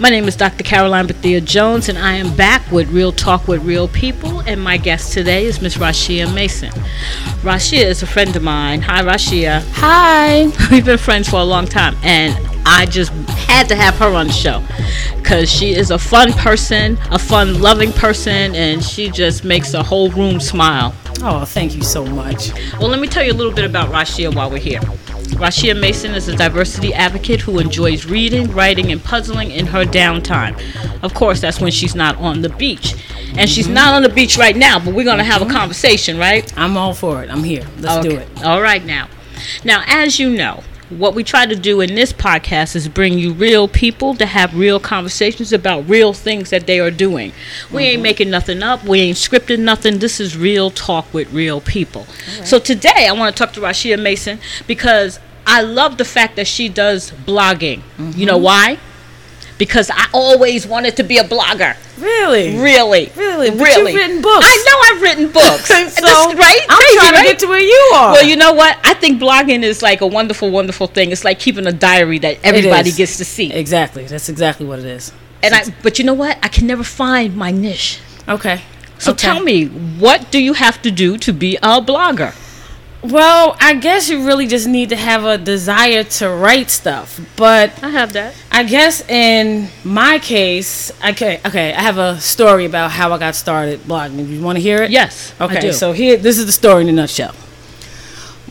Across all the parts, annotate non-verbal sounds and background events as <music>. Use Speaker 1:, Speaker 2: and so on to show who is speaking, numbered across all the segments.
Speaker 1: My name is Dr. Caroline Bethea Jones, and I am back with Real Talk with Real People. And my guest today is Miss Rashia Mason. Rashia is a friend of mine. Hi, Rashia.
Speaker 2: Hi. <laughs>
Speaker 1: We've been friends for a long time, and I just had to have her on the show because she is a fun person, a fun, loving person, and she just makes the whole room smile.
Speaker 2: Oh, thank you so much.
Speaker 1: Well, let me tell you a little bit about Rashia while we're here. Rashia Mason is a diversity advocate who enjoys reading, writing, and puzzling in her downtime. Of course, that's when she's not on the beach. And mm-hmm. she's not on the beach right now, but we're going to have mm-hmm. a conversation, right?
Speaker 2: I'm all for it. I'm here. Let's okay. do it.
Speaker 1: All right, now. Now, as you know, what we try to do in this podcast is bring you real people to have real conversations about real things that they are doing. We mm-hmm. ain't making nothing up. We ain't scripting nothing. This is real talk with real people. Right. So today I want to talk to Rashia Mason because I love the fact that she does blogging. Mm-hmm. You know why? Because I always wanted to be a blogger.
Speaker 2: Really?
Speaker 1: Really?
Speaker 2: Really? But
Speaker 1: really?
Speaker 2: You've written books.
Speaker 1: I know I've written books. <laughs>
Speaker 2: so
Speaker 1: this, right?
Speaker 2: I'm
Speaker 1: Crazy,
Speaker 2: trying
Speaker 1: right?
Speaker 2: to get to where you are.
Speaker 1: Well, you know what? I think blogging is like a wonderful, wonderful thing. It's like keeping a diary that everybody gets to see.
Speaker 2: Exactly. That's exactly what it is.
Speaker 1: And I, but you know what? I can never find my niche.
Speaker 2: Okay.
Speaker 1: So
Speaker 2: okay.
Speaker 1: tell me, what do you have to do to be a blogger?
Speaker 2: Well, I guess you really just need to have a desire to write stuff. But
Speaker 1: I have that.
Speaker 2: I guess in my case, okay, okay, I have a story about how I got started blogging. You want to hear it?
Speaker 1: Yes.
Speaker 2: Okay. So here, this is the story in a nutshell.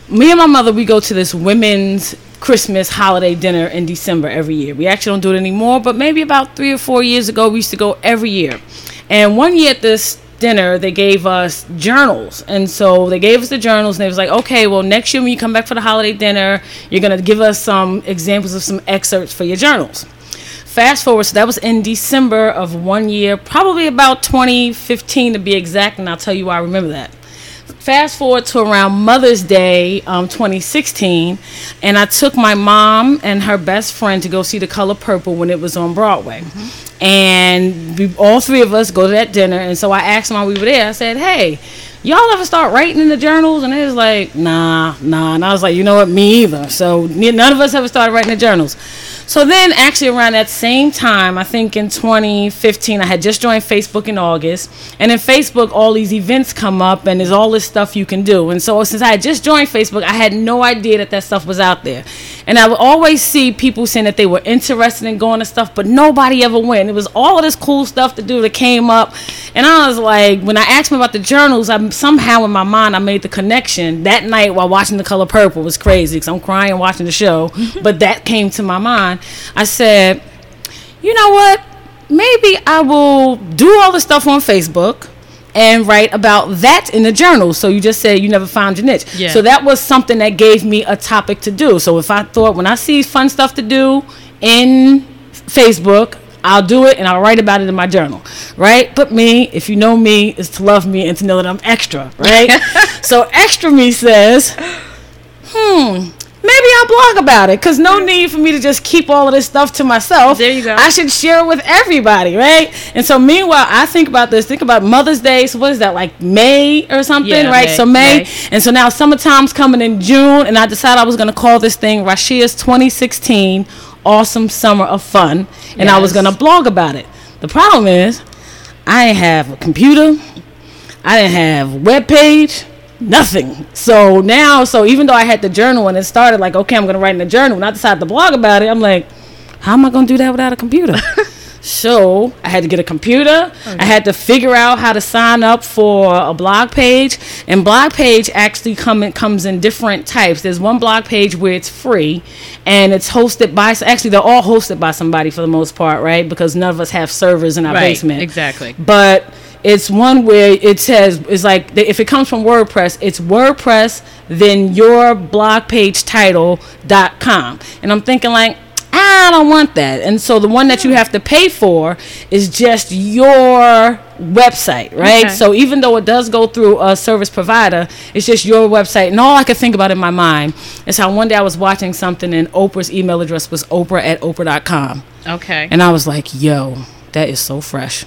Speaker 2: Me and my mother, we go to this women's Christmas holiday dinner in December every year. We actually don't do it anymore, but maybe about three or four years ago, we used to go every year. And one year at this dinner, they gave us journals. And so they gave us the journals, and they was like, okay, well, next year when you come back for the holiday dinner, you're going to give us some examples of some excerpts for your journals. Fast forward, so that was in December of one year, probably about 2015 to be exact, and I'll tell you why I remember that. Fast forward to around Mother's Day, um, 2016, and I took my mom and her best friend to go see The Color Purple when it was on Broadway. Mm-hmm and we, all three of us go to that dinner. And so I asked them while we were there. I said, "Hey, y'all ever start writing in the journals?" And it was like, "Nah, nah." And I was like, "You know what? Me either." So none of us ever started writing the journals. So then, actually, around that same time, I think in 2015, I had just joined Facebook in August. And in Facebook, all these events come up and there's all this stuff you can do. And so, since I had just joined Facebook, I had no idea that that stuff was out there. And I would always see people saying that they were interested in going to stuff, but nobody ever went. It was all of this cool stuff to do that came up. And I was like, when I asked me about the journals, I somehow in my mind I made the connection that night while watching The Color Purple. It was crazy because I'm crying watching the show, <laughs> but that came to my mind. I said, you know what? Maybe I will do all the stuff on Facebook and write about that in the journal. So you just said you never found your niche.
Speaker 1: Yeah.
Speaker 2: So that was something that gave me a topic to do. So if I thought when I see fun stuff to do in Facebook, I'll do it and I'll write about it in my journal, right? But me, if you know me, is to love me and to know that I'm extra, right? <laughs> so extra me says, hmm, maybe I'll blog about it because no need for me to just keep all of this stuff to myself.
Speaker 1: There you go.
Speaker 2: I should share it with everybody, right? And so, meanwhile, I think about this. Think about Mother's Day. So, what is that, like May or something,
Speaker 1: yeah,
Speaker 2: right?
Speaker 1: May,
Speaker 2: so, May.
Speaker 1: May.
Speaker 2: And so now summertime's coming in June, and I decided I was going to call this thing Rashia's 2016 Awesome Summer of Fun, and yes. I was going to blog about it. The problem is, I didn't have a computer, I didn't have a web page nothing. So now, so even though I had the journal and it started like, okay, I'm gonna write in the journal, and I decided to blog about it, I'm like, how am I gonna do that without a computer? <laughs> so I had to get a computer. Okay. I had to figure out how to sign up for a blog page, and blog page actually come in, comes in different types. There's one blog page where it's free, and it's hosted by actually they're all hosted by somebody for the most part, right? Because none of us have servers in our
Speaker 1: right,
Speaker 2: basement.
Speaker 1: Exactly.
Speaker 2: But it's one where it says it's like if it comes from WordPress, it's WordPress then your blog page title.com. And I'm thinking like I don't want that. And so the one that you have to pay for is just your website, right? Okay. So even though it does go through a service provider, it's just your website. And all I could think about in my mind is how one day I was watching something and Oprah's email address was oprah at oprah.com.
Speaker 1: Okay.
Speaker 2: And I was like, yo, that is so fresh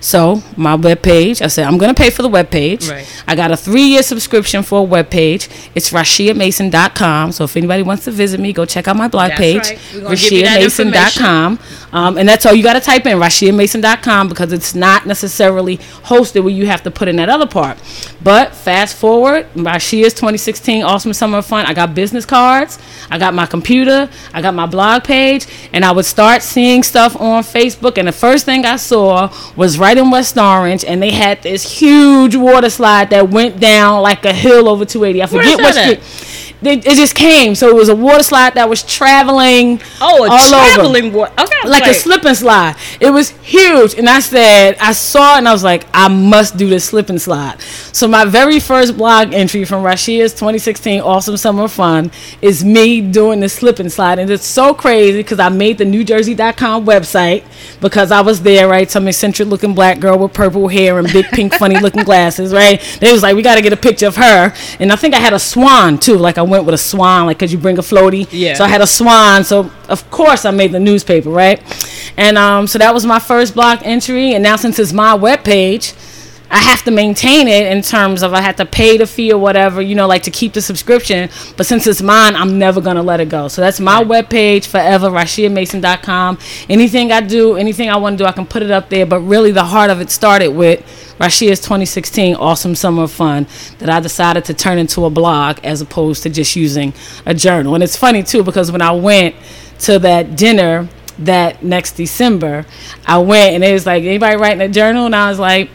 Speaker 2: So my web page, I said I'm gonna pay for the web page.
Speaker 1: Right.
Speaker 2: I got a three year subscription for a web page. It's rashiamason.com. So if anybody wants to visit me, go check out my blog
Speaker 1: That's
Speaker 2: page,
Speaker 1: right. We're gonna give you that
Speaker 2: rashiamason.com. Um, and that's all you got to type in rashiamason.com because it's not necessarily hosted where you have to put in that other part. But fast forward, Rashia's 2016 Awesome Summer of Fun. I got business cards, I got my computer, I got my blog page, and I would start seeing stuff on Facebook. And the first thing I saw was right in West Orange, and they had this huge water slide that went down like a hill over 280. I forget what
Speaker 1: at?
Speaker 2: It, it just came, so it was a water slide that was traveling
Speaker 1: Oh, a
Speaker 2: all over
Speaker 1: traveling wa- Okay,
Speaker 2: like a
Speaker 1: wait.
Speaker 2: slip and slide. It was huge, and I said, I saw it, and I was like, I must do this slip and slide. So my very first blog entry from Rashia's 2016 Awesome Summer Fun is me doing the slip and slide, and it's so crazy because I made the NewJersey.com website because I was there, right? Some eccentric looking black girl with purple hair and big pink funny looking glasses, right? They was like, we got to get a picture of her, and I think I had a swan too, like I went with a swan, like because you bring a floaty.
Speaker 1: Yeah.
Speaker 2: So I had a swan, so of course I made the newspaper, right? And um, so that was my first blog entry. And now since it's my web page, I have to maintain it in terms of I have to pay the fee or whatever, you know, like to keep the subscription. But since it's mine, I'm never gonna let it go. So that's my web page forever, RashiaMason.com. Anything I do, anything I want to do, I can put it up there. But really, the heart of it started with Rashia's 2016 Awesome Summer of Fun that I decided to turn into a blog as opposed to just using a journal. And it's funny too because when I went to that dinner that next December, I went and it was like, anybody writing a journal? And I was like,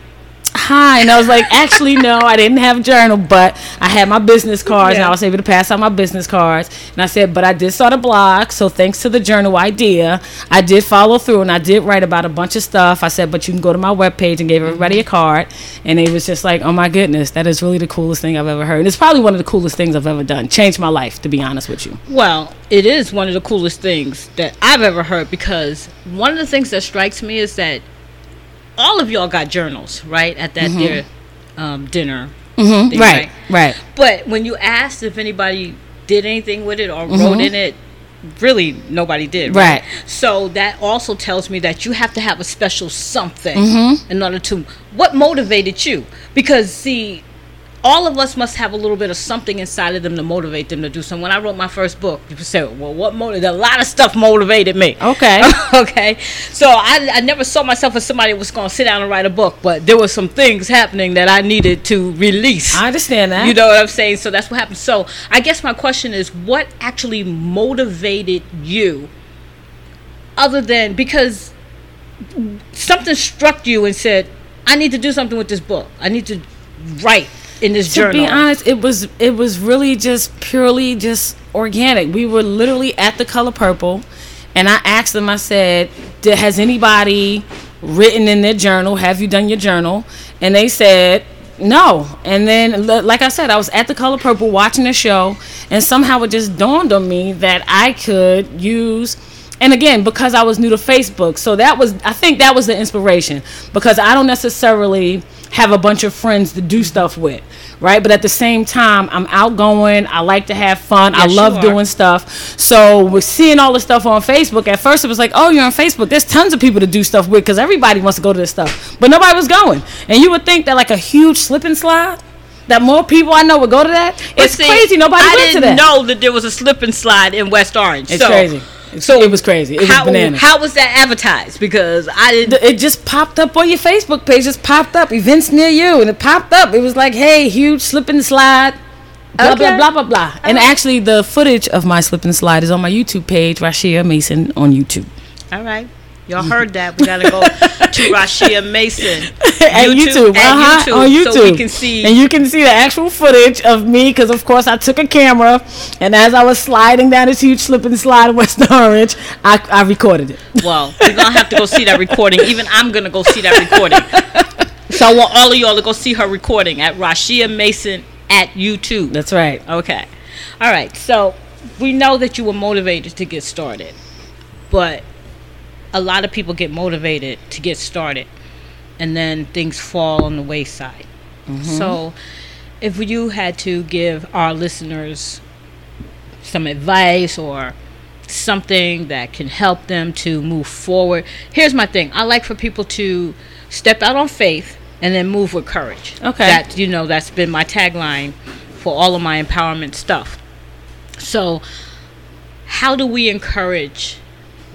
Speaker 2: hi. And I was like, actually, no, I didn't have a journal, but I had my business cards and I was able to pass out my business cards. And I said, but I did start a blog. So thanks to the journal idea, I did follow through and I did write about a bunch of stuff. I said, but you can go to my webpage and gave mm-hmm. everybody a card. And it was just like, oh my goodness, that is really the coolest thing I've ever heard. And it's probably one of the coolest things I've ever done. Changed my life, to be honest with you.
Speaker 1: Well, it is one of the coolest things that I've ever heard because one of the things that strikes me is that all of y'all got journals, right? At that their um, dinner.
Speaker 2: Mm-hmm.
Speaker 1: thing,
Speaker 2: Right, right.
Speaker 1: But when you asked if anybody did anything with it or
Speaker 2: Mm-hmm.
Speaker 1: wrote in it, really nobody did.
Speaker 2: Right.
Speaker 1: So that also tells me that you have to have a special something
Speaker 2: Mm-hmm.
Speaker 1: in order to. What motivated you? Because see, all of us must have a little bit of something inside of them to motivate them to do something. When I wrote my first book, people said, "Well, what motivated?" A lot of stuff motivated me.
Speaker 2: Okay. <laughs>
Speaker 1: okay. So I, I never saw myself as somebody who was going to sit down and write a book, but there were some things happening that I needed to release.
Speaker 2: I understand that.
Speaker 1: You know what I'm saying? So that's what happened. So I guess my question is, what actually motivated you, other than because something struck you and said, "I need to do something with this book. I need to write in this
Speaker 2: to
Speaker 1: journal."
Speaker 2: be honest, it was it was really just purely just organic. We were literally at the color purple, and I asked them. I said, "Did- "Has anybody written in their journal? Have you done your journal?" And they said. No, and then like I said, I was at the Color Purple watching the show, and somehow it just dawned on me that I could use and again because i was new to facebook so that was i think that was the inspiration because i don't necessarily have a bunch of friends to do stuff with right but at the same time i'm outgoing i like to have fun i love
Speaker 1: are.
Speaker 2: doing stuff so we're seeing all the stuff on facebook at first it was like oh you're on facebook there's tons of people to do stuff with because everybody wants to go to this stuff but nobody was going and you would think that like a huge slip and slide that more people I know would go to that.
Speaker 1: But
Speaker 2: It's
Speaker 1: see,
Speaker 2: crazy. Nobody
Speaker 1: I
Speaker 2: went to that.
Speaker 1: I didn't know that there was a slip and slide in West Orange.
Speaker 2: It's
Speaker 1: so,
Speaker 2: crazy.
Speaker 1: So
Speaker 2: it was crazy. It was
Speaker 1: how,
Speaker 2: bananas.
Speaker 1: How was that advertised? Because I didn't.
Speaker 2: It just popped up on your Facebook page. Just popped up events near you, and it popped up. It was like, hey, huge slip and slide. Blah
Speaker 1: Okay.
Speaker 2: blah blah blah blah. And actually, the footage of my slip and slide is on my YouTube page, Rashia Mason on YouTube.
Speaker 1: All right. Y'all heard that. We got to go to <laughs> Rashia Mason.
Speaker 2: At YouTube,
Speaker 1: At
Speaker 2: uh-huh,
Speaker 1: YouTube,
Speaker 2: on YouTube,
Speaker 1: So we can see.
Speaker 2: and you can see the actual footage of me because, of course, I took a camera, and as I was sliding down this huge slip and slide in <laughs> West Orange, I, I recorded it.
Speaker 1: well, you're to have to go see that recording. Even I'm to go see that recording. <laughs> So I want all of y'all to go see her recording at Rashia Mason at YouTube.
Speaker 2: That's right.
Speaker 1: Okay. All right. So we know that you were motivated to get started, but a lot of people get motivated to get started, and then things fall on the wayside. Mm-hmm. So, if you had to give our listeners some advice or something that can help them to move forward. Here's my thing. I like for people to step out on faith and then move with courage.
Speaker 2: Okay.
Speaker 1: That you know that's been my tagline for all of my empowerment stuff. So, how do we encourage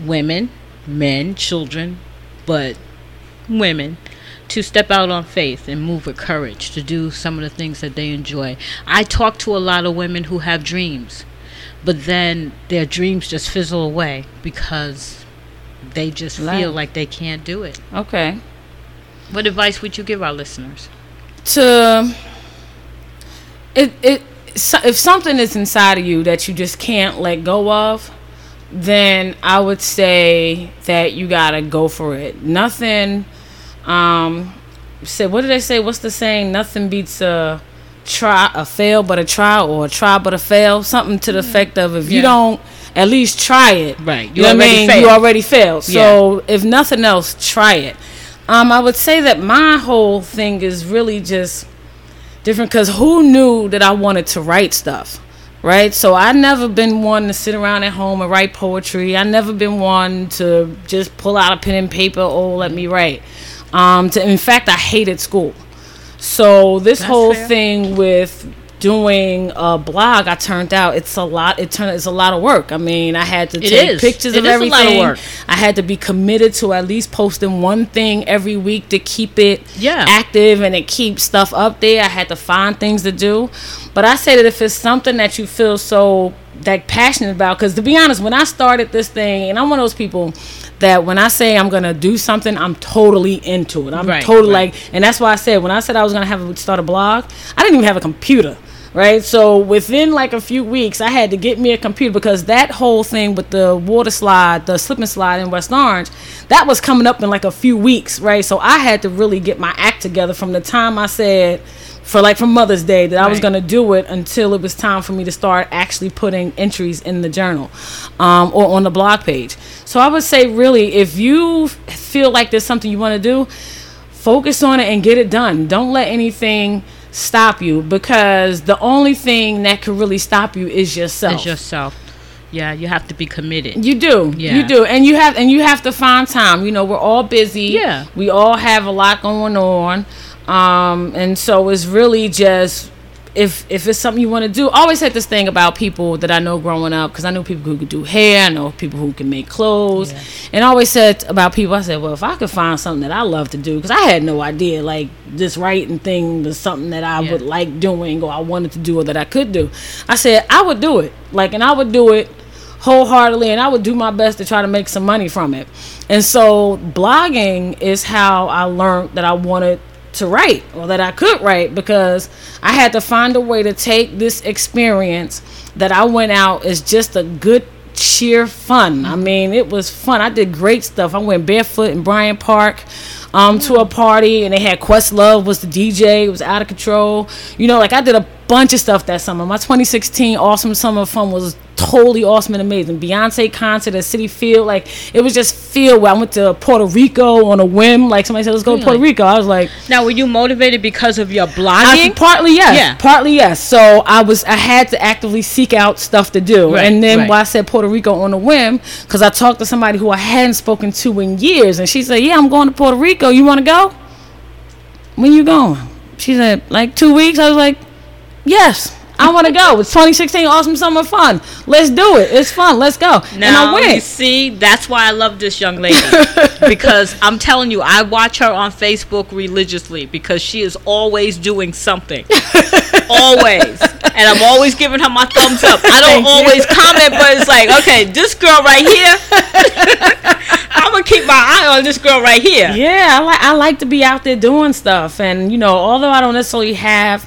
Speaker 1: women, men, children, but women to step out on faith and move with courage to do some of the things that they enjoy. I talk to a lot of women who have dreams, but then their dreams just fizzle away because they just
Speaker 2: Life.
Speaker 1: feel like they can't do it.
Speaker 2: Okay.
Speaker 1: What advice would you give our listeners?
Speaker 2: To it it so- if something is inside of you that you just can't let go of, then I would say that you gotta go for it. Nothing. Um, said what did they say? What's the saying? Nothing beats a try a fail but a try or a try but a fail. Something to the effect of if you don't at least try it,
Speaker 1: Right.
Speaker 2: You,
Speaker 1: You
Speaker 2: know what I
Speaker 1: already
Speaker 2: mean? You already failed. So if nothing else, try it. Um, I would say that my whole thing is really just different because who knew that I wanted to write stuff, right? So I never been one to sit around at home and write poetry. I never been one to just pull out a pen and paper. Oh, let me write. Um, to, in fact, I hated school. So this
Speaker 1: That's
Speaker 2: whole
Speaker 1: fair.
Speaker 2: thing with doing a blog, I turned out it's a lot. It turned it's a lot of work. I mean, I had to
Speaker 1: It
Speaker 2: take
Speaker 1: is.
Speaker 2: pictures
Speaker 1: It
Speaker 2: of everything.
Speaker 1: lot of work.
Speaker 2: I had to be committed to at least posting one thing every week to keep it
Speaker 1: Yeah.
Speaker 2: active and to keep stuff up there. I had to find things to do. But I say that if it's something that you feel so like passionate about, because to be honest, when I started this thing, and I'm one of those people that when I say I'm gonna do something, I'm totally into it. I'm
Speaker 1: Right,
Speaker 2: totally
Speaker 1: right.
Speaker 2: like, and that's why I said when I said I was gonna have a, start a blog, I didn't even have a computer. Right, so within like a few weeks, I had to get me a computer because that whole thing with the water slide, the slip and slide in West Orange, that was coming up in like a few weeks, right? So I had to really get my act together from the time I said, for like from Mother's Day, that I was gonna do it until it was time for me to start actually putting entries in the journal um, or on the blog page. So I would say, really, if you feel like there's something you want to do, focus on it and get it done. Don't let anything stop you because the only thing that could really stop you is yourself.
Speaker 1: As yourself. Yeah, you have to be committed.
Speaker 2: You do.
Speaker 1: Yeah.
Speaker 2: You do. And you have and you have to find time. You know, we're all busy.
Speaker 1: Yeah.
Speaker 2: We all have a lot going on. Um and so it's really just if if it's something you want to do, I always had this thing about people that I know growing up because I knew people who could do hair, I know people who can make clothes,
Speaker 1: Yeah.
Speaker 2: and I always said about people, I said, well, if I could find something that I love to do, because I had no idea like this writing thing was something that I
Speaker 1: Yeah.
Speaker 2: would like doing or I wanted to do or that I could do. I said I would do it, like, and I would do it wholeheartedly and I would do my best to try to make some money from it. And so blogging is how I learned that I wanted to write or that I could write because I had to find a way to take this experience that I went out as just a good sheer fun. I mean, it was fun. I did great stuff. I went barefoot in Bryant Park um, to a party, and they had Questlove was the DJ. It was out of control. You know, like I did a bunch of stuff that summer. My 2016 Awesome Summer Fun was totally awesome and amazing. Beyonce concert at Citi Field, like it was just feel. Where I went to Puerto Rico on a whim. Like somebody said, let's go to Puerto Rico. I was like,
Speaker 1: Now, were you motivated because of your
Speaker 2: I,
Speaker 1: blogging?
Speaker 2: partly yes,
Speaker 1: Yeah.
Speaker 2: partly yes. So I was I had to actively seek out stuff to do,
Speaker 1: Right,
Speaker 2: and then
Speaker 1: right.
Speaker 2: why I said Puerto Rico on a whim because I talked to somebody who I hadn't spoken to in years, and she said, "Yeah, I'm going to Puerto Rico. You want to go? When you going?" She said, "Like two weeks." I was like, "Yes." I want to go. It's 2016 Awesome Summer Fun. Let's do it. It's fun. Let's go. and I
Speaker 1: Now, you see, that's why I love this young lady. <laughs> because I'm telling you, I watch her on Facebook religiously because she is always doing something. <laughs> always. And I'm always giving her my thumbs up. I don't
Speaker 2: Thank you.
Speaker 1: always comment, but it's like, okay, this girl right here, I'm going to keep my eye on this girl right here.
Speaker 2: Yeah, I like I like to be out there doing stuff, and you know, although I don't necessarily have,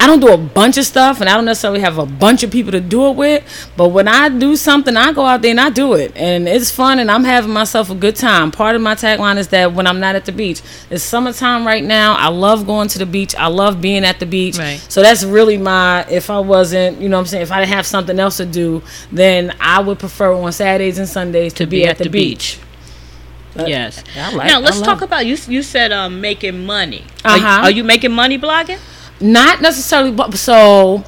Speaker 2: I don't do a bunch of stuff, and I don't necessarily have a bunch of people to do it with. But when I do something, I go out there and I do it, and it's fun, and I'm having myself a good time. Part of my tagline is that when I'm not at the beach, it's summertime right now. I love going to the beach. I love being at the beach.
Speaker 1: Right.
Speaker 2: So that's really my. If I wasn't, you know, what I'm saying, if I didn't have something else to do, then I would prefer on Saturdays and Sundays to, be, at, the, beach. But-
Speaker 1: Yes.
Speaker 2: Like-
Speaker 1: now let's talk
Speaker 2: it.
Speaker 1: about you. You said um, making money. Are you-
Speaker 2: Uh-huh.
Speaker 1: Are, you making money blogging?
Speaker 2: Not necessarily but so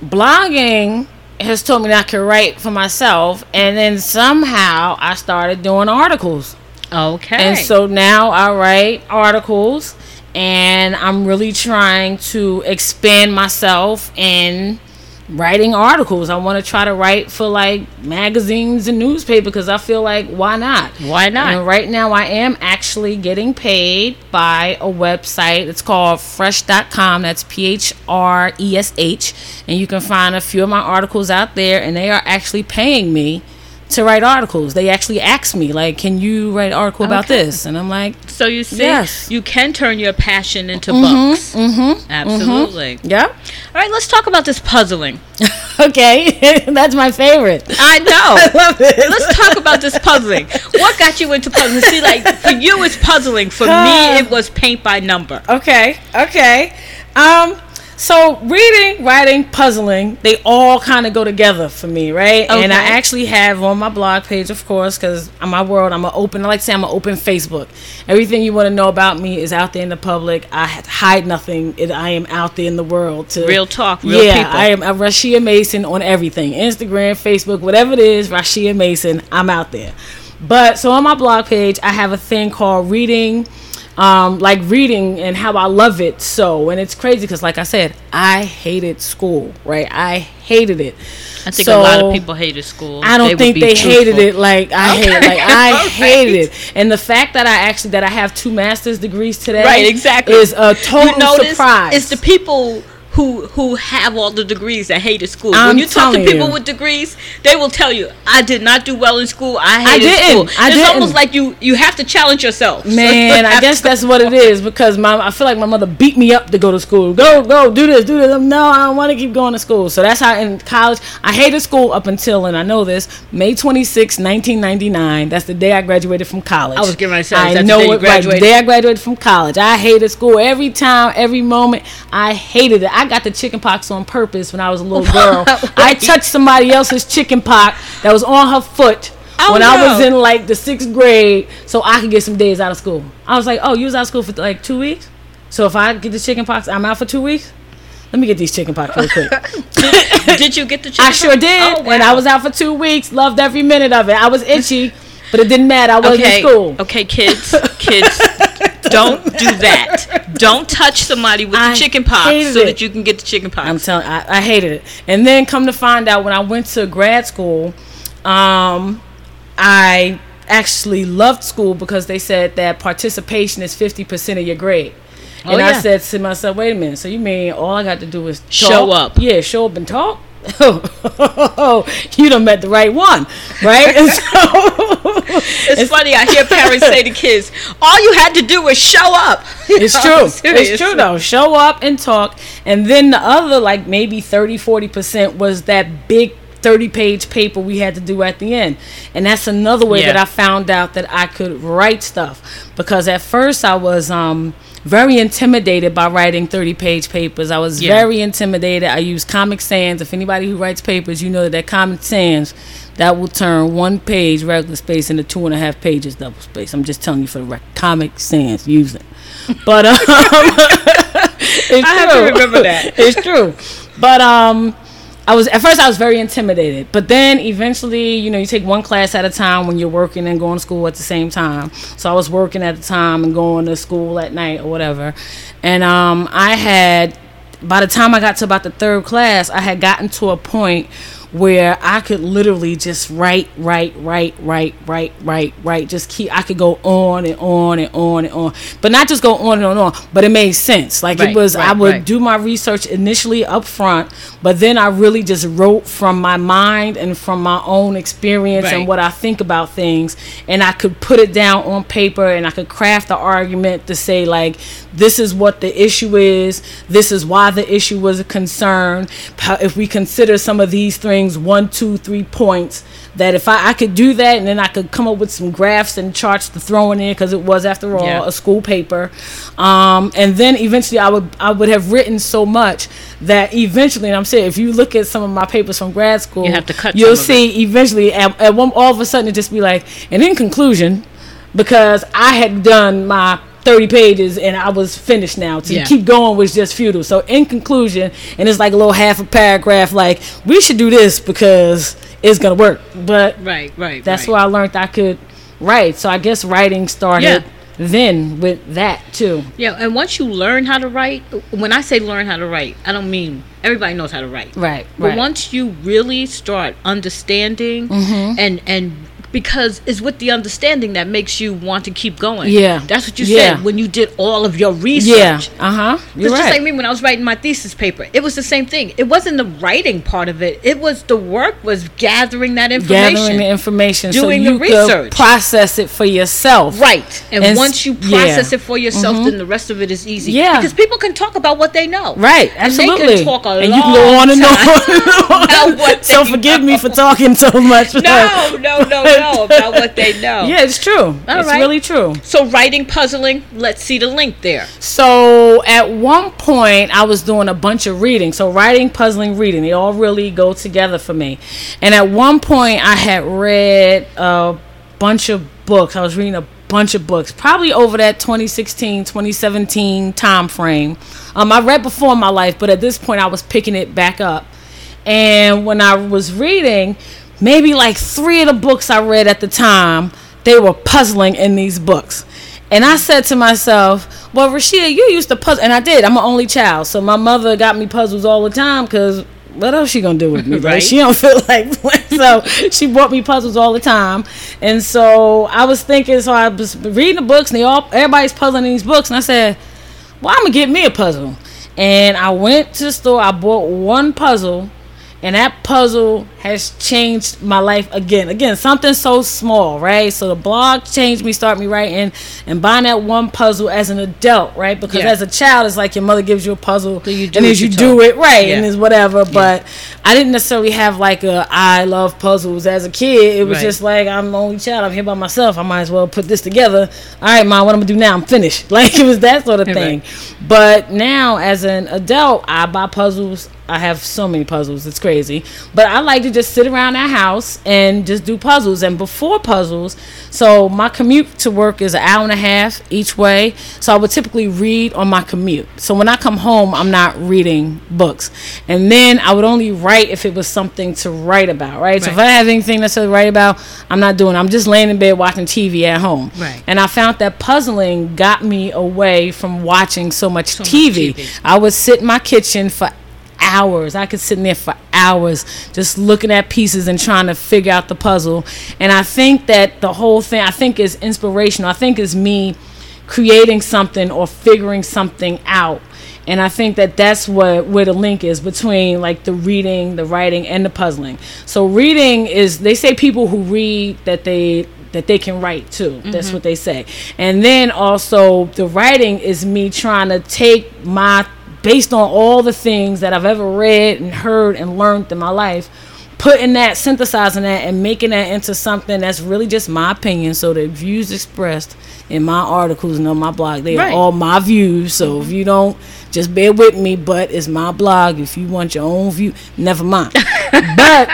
Speaker 2: blogging has told me that I could write for myself, and then somehow I started doing articles.
Speaker 1: Okay.
Speaker 2: And so now I write articles, and I'm really trying to expand myself in writing articles. I want to try to write for like magazines and newspaper because I feel like why not?
Speaker 1: Why not?
Speaker 2: And right now I am actually getting paid by a website. It's called phresh.com. That's P H R E S H. And you can find a few of my articles out there and they are actually paying me to write articles. They actually ask me like, "Can you write an article about
Speaker 1: Okay.
Speaker 2: this?" And I'm like,
Speaker 1: so you see,
Speaker 2: Yes.
Speaker 1: you can turn your passion into books. Mm-hmm. Absolutely.
Speaker 2: Yeah.
Speaker 1: All right, let's talk about this puzzling. <laughs>
Speaker 2: Okay, <laughs> that's my favorite.
Speaker 1: I know. <laughs>
Speaker 2: I love it.
Speaker 1: Let's talk about this puzzling. What got you into puzzling? See, like for you, it's puzzling. For me, it was paint by number.
Speaker 2: Okay, okay. Um, so reading, writing, puzzling, they all kind of go together for me, right? And I actually have on my blog page, of course, because I'm my world, I'm an open, I like to say I'm an open Facebook. Everything you want to know about me is out there in the public. I hide nothing. It, I am out there in the world to
Speaker 1: Real talk, real
Speaker 2: yeah,
Speaker 1: people.
Speaker 2: I am a Rashia Mason on everything. Instagram, Facebook, whatever it is, Rashia Mason, I'm out there. But so on my blog page, I have a thing called reading, um, like reading and how I love it so. And it's crazy because, like I said, I hated school, right? I hated it.
Speaker 1: I think
Speaker 2: So,
Speaker 1: a lot of people hated school.
Speaker 2: I don't
Speaker 1: would
Speaker 2: think they hated it like I
Speaker 1: Okay.
Speaker 2: hated. Like I <laughs> hated it, and the fact that I actually that I have two master's degrees today,
Speaker 1: Right, exactly.
Speaker 2: is a total surprise.
Speaker 1: It's the people who who have all the degrees that hated school.
Speaker 2: I'm
Speaker 1: when you talk to people
Speaker 2: you.
Speaker 1: with degrees, they will tell you, "I did not do well in school. I
Speaker 2: I
Speaker 1: hated
Speaker 2: didn't.
Speaker 1: school."
Speaker 2: I
Speaker 1: it's
Speaker 2: didn't.
Speaker 1: almost like you you have to challenge yourself. <laughs>
Speaker 2: Man, I guess that's what it is because my I feel like my mother beat me up to go to school. Go, go, do this, do this. No, I don't want to keep going to school. So that's how in college I hated school up until and I know this May 26, 1999. That's the day I graduated from college.
Speaker 1: I was getting say,
Speaker 2: I
Speaker 1: is that the
Speaker 2: know it right. The day I graduated from college, I hated school every time, every moment. I hated it. I got the chicken pox on purpose when I was a little <laughs> girl. I touched somebody else's chicken pox that was on her foot
Speaker 1: Oh,
Speaker 2: when I was in like the sixth grade, so I could get some days out of school. I was like, "Oh, you was out of school for like two weeks, so if I get the chicken pox, I'm out for two weeks. Let me get these chicken pox real quick."
Speaker 1: did, <laughs> did you get the?
Speaker 2: I
Speaker 1: chicken
Speaker 2: sure did,
Speaker 1: Oh,
Speaker 2: and I was out for two weeks. Loved every minute of it. I was itchy, but it didn't matter. I wasn't
Speaker 1: okay.
Speaker 2: in school.
Speaker 1: Okay, kids, kids, <laughs> don't do that. Don't touch somebody with
Speaker 2: I
Speaker 1: the chicken pox so
Speaker 2: it.
Speaker 1: that you can get the chicken pox.
Speaker 2: I'm telling, I, I hated it. And then come to find out, when I went to grad school, um, I actually loved school because they said that participation is 50% of your grade.
Speaker 1: Oh,
Speaker 2: and I said to myself, wait a minute. So you mean all I got to do is
Speaker 1: Show up.
Speaker 2: Yeah, show up and talk. <laughs> you done met the right one, right? So <laughs>
Speaker 1: It's, funny. I hear parents say to kids, "All you had to do was show up." <laughs>
Speaker 2: It's true. It's true though. Show up and talk. And then the other like maybe 30 40% was that big 30 page paper we had to do at the end. And that's another way
Speaker 1: Yeah.
Speaker 2: that I found out that I could write stuff because at first I was um very intimidated by writing 30 page papers. I was
Speaker 1: Yeah.
Speaker 2: very intimidated. I use Comic Sans. If anybody who writes papers, you know that that Comic Sans that will turn one page regular space into two and a half pages double space. I'm just telling you for the record. Comic Sans, use it. But <laughs> um, <laughs> it's
Speaker 1: I have to remember that. <laughs>
Speaker 2: it's true. But um, I was at first I was very intimidated, but then eventually, you know, you take one class at a time when you're working and going to school at the same time. So I was working at the time and going to school at night or whatever, and um, I had by the time I got to about the third class, I had gotten to a point where I could literally just write, write, write, write, write, write, write. Just keep. I could go on and on and on and on, but not just go on and on and on. But it made sense. Like
Speaker 1: Right,
Speaker 2: it was. I would
Speaker 1: right.
Speaker 2: do my research initially up front, but then I really just wrote from my mind and from my own experience
Speaker 1: Right.
Speaker 2: and what I think about things, and I could put it down on paper and I could craft the argument to say like, this is what the issue is. This is why the issue was a concern. If we consider some of these things, one, two, three points, that if I, I could do that and then I could come up with some graphs and charts to throw in there because it was after all
Speaker 1: Yeah.
Speaker 2: a school paper, um, and then eventually I would I would have written so much that eventually, and I'm saying if you look at some of my papers from grad school,
Speaker 1: You have to cut
Speaker 2: You'll see eventually at, at one all of a sudden it just be like, and in conclusion, because I had done my 30 pages and I was finished now. To
Speaker 1: Yeah.
Speaker 2: keep going was just futile. So in conclusion, and it's like a little half a paragraph, like we should do this because it's gonna work. But
Speaker 1: Right, right.
Speaker 2: that's
Speaker 1: right.
Speaker 2: where I learned I could write. So I guess writing started
Speaker 1: Yeah.
Speaker 2: then with that too.
Speaker 1: Yeah, and once you learn how to write, when I say learn how to write, I don't mean everybody knows how to write.
Speaker 2: Right.
Speaker 1: But
Speaker 2: right.
Speaker 1: once you really start understanding
Speaker 2: Mm-hmm.
Speaker 1: and and because it's with the understanding that makes you want to keep going.
Speaker 2: Yeah.
Speaker 1: That's what you
Speaker 2: Yeah.
Speaker 1: said when you did all of your research.
Speaker 2: yeah. Uh huh. You're
Speaker 1: It's just like me when I was writing my thesis paper. It was the same thing. It wasn't the writing part of it. It was the work was gathering that information.
Speaker 2: Gathering the information
Speaker 1: Doing
Speaker 2: so
Speaker 1: the research.
Speaker 2: could process it for yourself.
Speaker 1: Right. And,
Speaker 2: And
Speaker 1: once you
Speaker 2: yeah.
Speaker 1: process it for yourself, then the rest of it is easy.
Speaker 2: Yeah.
Speaker 1: Because people can talk about what they know.
Speaker 2: Right,
Speaker 1: And
Speaker 2: absolutely.
Speaker 1: they can talk a
Speaker 2: and
Speaker 1: long
Speaker 2: you can go on and on. so forgive
Speaker 1: know.
Speaker 2: me for talking so much. <laughs>
Speaker 1: No, no, no, <laughs> no. About what they <laughs> know.
Speaker 2: Yeah, it's true. it's
Speaker 1: right.
Speaker 2: really true.
Speaker 1: So writing, puzzling. Let's see the link there.
Speaker 2: So at one point, I was doing a bunch of reading. So writing, puzzling, reading, they all really go together for me. And at one point, I had read a bunch of books. I was reading a bunch of books, probably over that 2016, 2017 time frame. Um, I read before in my life, but at this point, I was picking it back up. And when I was reading, maybe like three of the books I read at the time, they were puzzling in these books. And I said to myself, well, Rashida, you used to puzzle. And I did. I'm an only child. So my mother got me puzzles all the time because what else she going to do with me? <laughs> right?
Speaker 1: Right.
Speaker 2: She don't <laughs> feel like. So she bought me puzzles all the time. And so I was thinking, so I was reading the books and they all, everybody's puzzling in these books. And I said, well, I'm going to get me a puzzle. And I went to the store. I bought one puzzle and that puzzle has changed my life again. Again, something so small, right? So the blog changed me, start me writing, and buying that one puzzle as an adult, right? Because
Speaker 1: Yeah.
Speaker 2: as a child, it's like your mother gives you a puzzle,
Speaker 1: So you
Speaker 2: and as you do it right, and
Speaker 1: Yeah.
Speaker 2: it's whatever. But I didn't necessarily have like a I love puzzles as a kid. It was
Speaker 1: Right.
Speaker 2: just like I'm the only child. I'm here by myself. I might as well put this together. All right, mom, what I'm gonna do now? I'm finished. <laughs> Like it was that sort of
Speaker 1: Right.
Speaker 2: thing. But now, as an adult, I buy puzzles. I have so many puzzles. It's crazy. But I like to just sit around our house and just do puzzles. And before puzzles, so my commute to work is an hour and a half each way. So I would typically read on my commute. So when I come home, I'm not reading books. And then I would only write if it was something to write about, right? So if I
Speaker 1: Right.
Speaker 2: have anything to write about, I'm not doing. it. I'm just laying in bed watching TV at home.
Speaker 1: Right.
Speaker 2: And I found that puzzling got me away from watching so much,
Speaker 1: much
Speaker 2: TV.
Speaker 1: TV.
Speaker 2: I would sit in my kitchen for hours. I could sit in there for hours just looking at pieces and trying to figure out the puzzle. And I think that the whole thing, I think is inspirational. I think is me creating something or figuring something out. And I think that that's what where the link is between like the reading, the writing, and the puzzling. So reading is they say people who read that they that they can write too. That's mm-hmm. what they say. And then also the writing is me trying to take my based on all the things that I've ever read and heard and learned in my life, putting that, synthesizing that, and making that into something that's really just my opinion. So the views expressed in my articles and on my blog, they
Speaker 1: Right.
Speaker 2: are all my views. So if mm-hmm. you don't, just bear with me. But it's my blog. If you want your own view, never mind. <laughs> but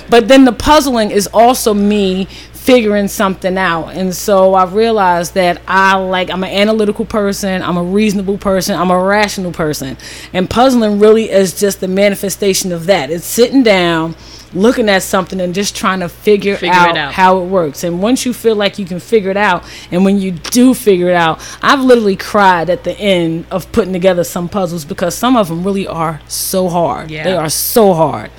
Speaker 2: <laughs> but then the puzzling is also me figuring something out. And so i realized that i like i'm an analytical person i'm a reasonable person i'm a rational person. And puzzling really is just the manifestation of that. It's sitting down looking at something and just trying to figure,
Speaker 1: Figure
Speaker 2: out,
Speaker 1: it out.
Speaker 2: how it works. And once you feel like you can figure it out and when you do figure it out i've literally cried at the end of putting together some puzzles because some of them really are so hard.
Speaker 1: Yeah.
Speaker 2: they are so hard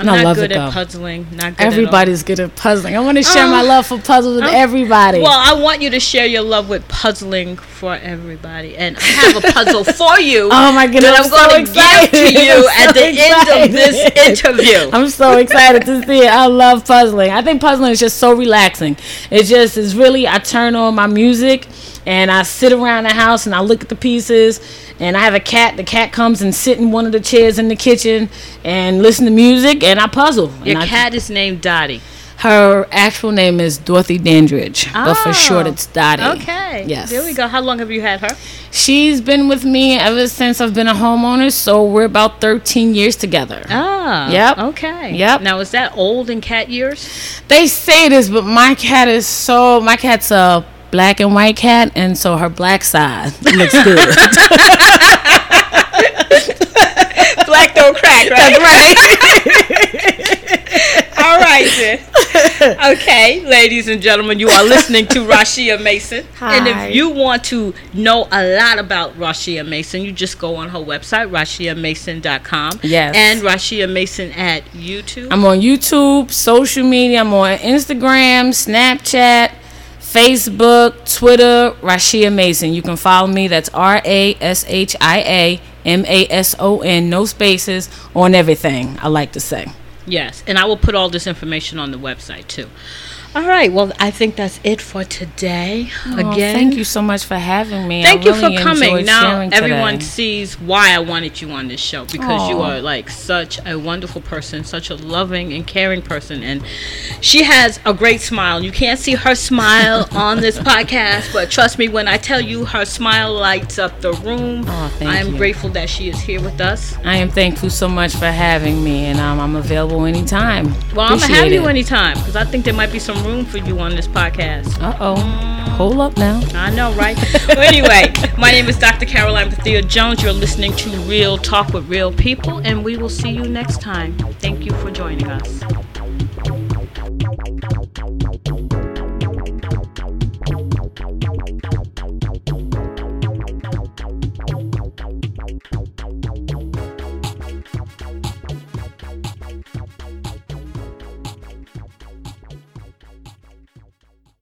Speaker 1: I'm
Speaker 2: And
Speaker 1: not
Speaker 2: love
Speaker 1: good
Speaker 2: it,
Speaker 1: at puzzling. Not good
Speaker 2: Everybody's good at puzzling. I want to share my
Speaker 1: Oh.
Speaker 2: love for puzzles with um, everybody.
Speaker 1: At all. Well, I want you to share your love with puzzling for everybody, and I have a puzzle <laughs> for you.
Speaker 2: oh my goodness,
Speaker 1: that
Speaker 2: I'm,
Speaker 1: I'm going
Speaker 2: so
Speaker 1: to give
Speaker 2: excited.
Speaker 1: to you <laughs>
Speaker 2: I'm
Speaker 1: at
Speaker 2: so
Speaker 1: the end of this interview.
Speaker 2: I'm so excited to see it. I love puzzling. I think puzzling is just so relaxing. It just is really, I turn on my music and I sit around the house and I look at the pieces. And I have a cat. The cat comes and sit in one of the chairs in the kitchen and listen to music and I puzzle.
Speaker 1: Your
Speaker 2: I-
Speaker 1: cat is named Dottie.
Speaker 2: her actual name is Dorothy Dandridge, but for short
Speaker 1: Oh,
Speaker 2: it's Dottie.
Speaker 1: Okay.
Speaker 2: Yes.
Speaker 1: There we go. How long have you had her?
Speaker 2: She's been with me ever since I've been a homeowner, so we're about 13 years together.
Speaker 1: Ah.
Speaker 2: Yep.
Speaker 1: Okay.
Speaker 2: Yep.
Speaker 1: Now is that old in cat years?
Speaker 2: They say this, but my cat is so my cat's a black and white cat, and so her black side <laughs> looks good. <laughs>
Speaker 1: Black don't crack, right?
Speaker 2: right. <laughs>
Speaker 1: All right, then. Okay, ladies and gentlemen, you are listening to Rashia Mason. And
Speaker 2: Hi.
Speaker 1: if you want to know a lot about Rashia Mason, you just go on her website, rashiamason.com.
Speaker 2: Yes.
Speaker 1: And Rashia Mason at YouTube.
Speaker 2: I'm on YouTube, social media. I'm on Instagram, Snapchat, Facebook, Twitter. Rashia Mason. You can follow me. That's R A S H I A M A S O N. No spaces on everything. I like to say.
Speaker 1: Yes, and I will put all this information on the website too. All right, well, I think that's it for today.
Speaker 2: Oh,
Speaker 1: Again,
Speaker 2: thank you so much for having me.
Speaker 1: Thank
Speaker 2: I
Speaker 1: you
Speaker 2: really
Speaker 1: for coming. Now everyone
Speaker 2: today.
Speaker 1: sees why I wanted you on this show because you are like such a wonderful person, such a loving and caring person, and she has a great smile. You can't see her smile <laughs> on this podcast, but trust me when I tell you, her smile lights up the room.
Speaker 2: Thank
Speaker 1: I am
Speaker 2: you.
Speaker 1: grateful that she is here with us.
Speaker 2: I am thankful so much for having me, and um, I'm available anytime.
Speaker 1: Well, I'm gonna have
Speaker 2: Appreciate
Speaker 1: you anytime because I think there might be some room for you on this podcast.
Speaker 2: Uh oh. Hold up now.
Speaker 1: I know, right? well, anyway, <laughs> my name is Dr. Caroline Bethea Jones. You're listening to Real Talk with Real People, and we will see you next time. Thank you for joining us.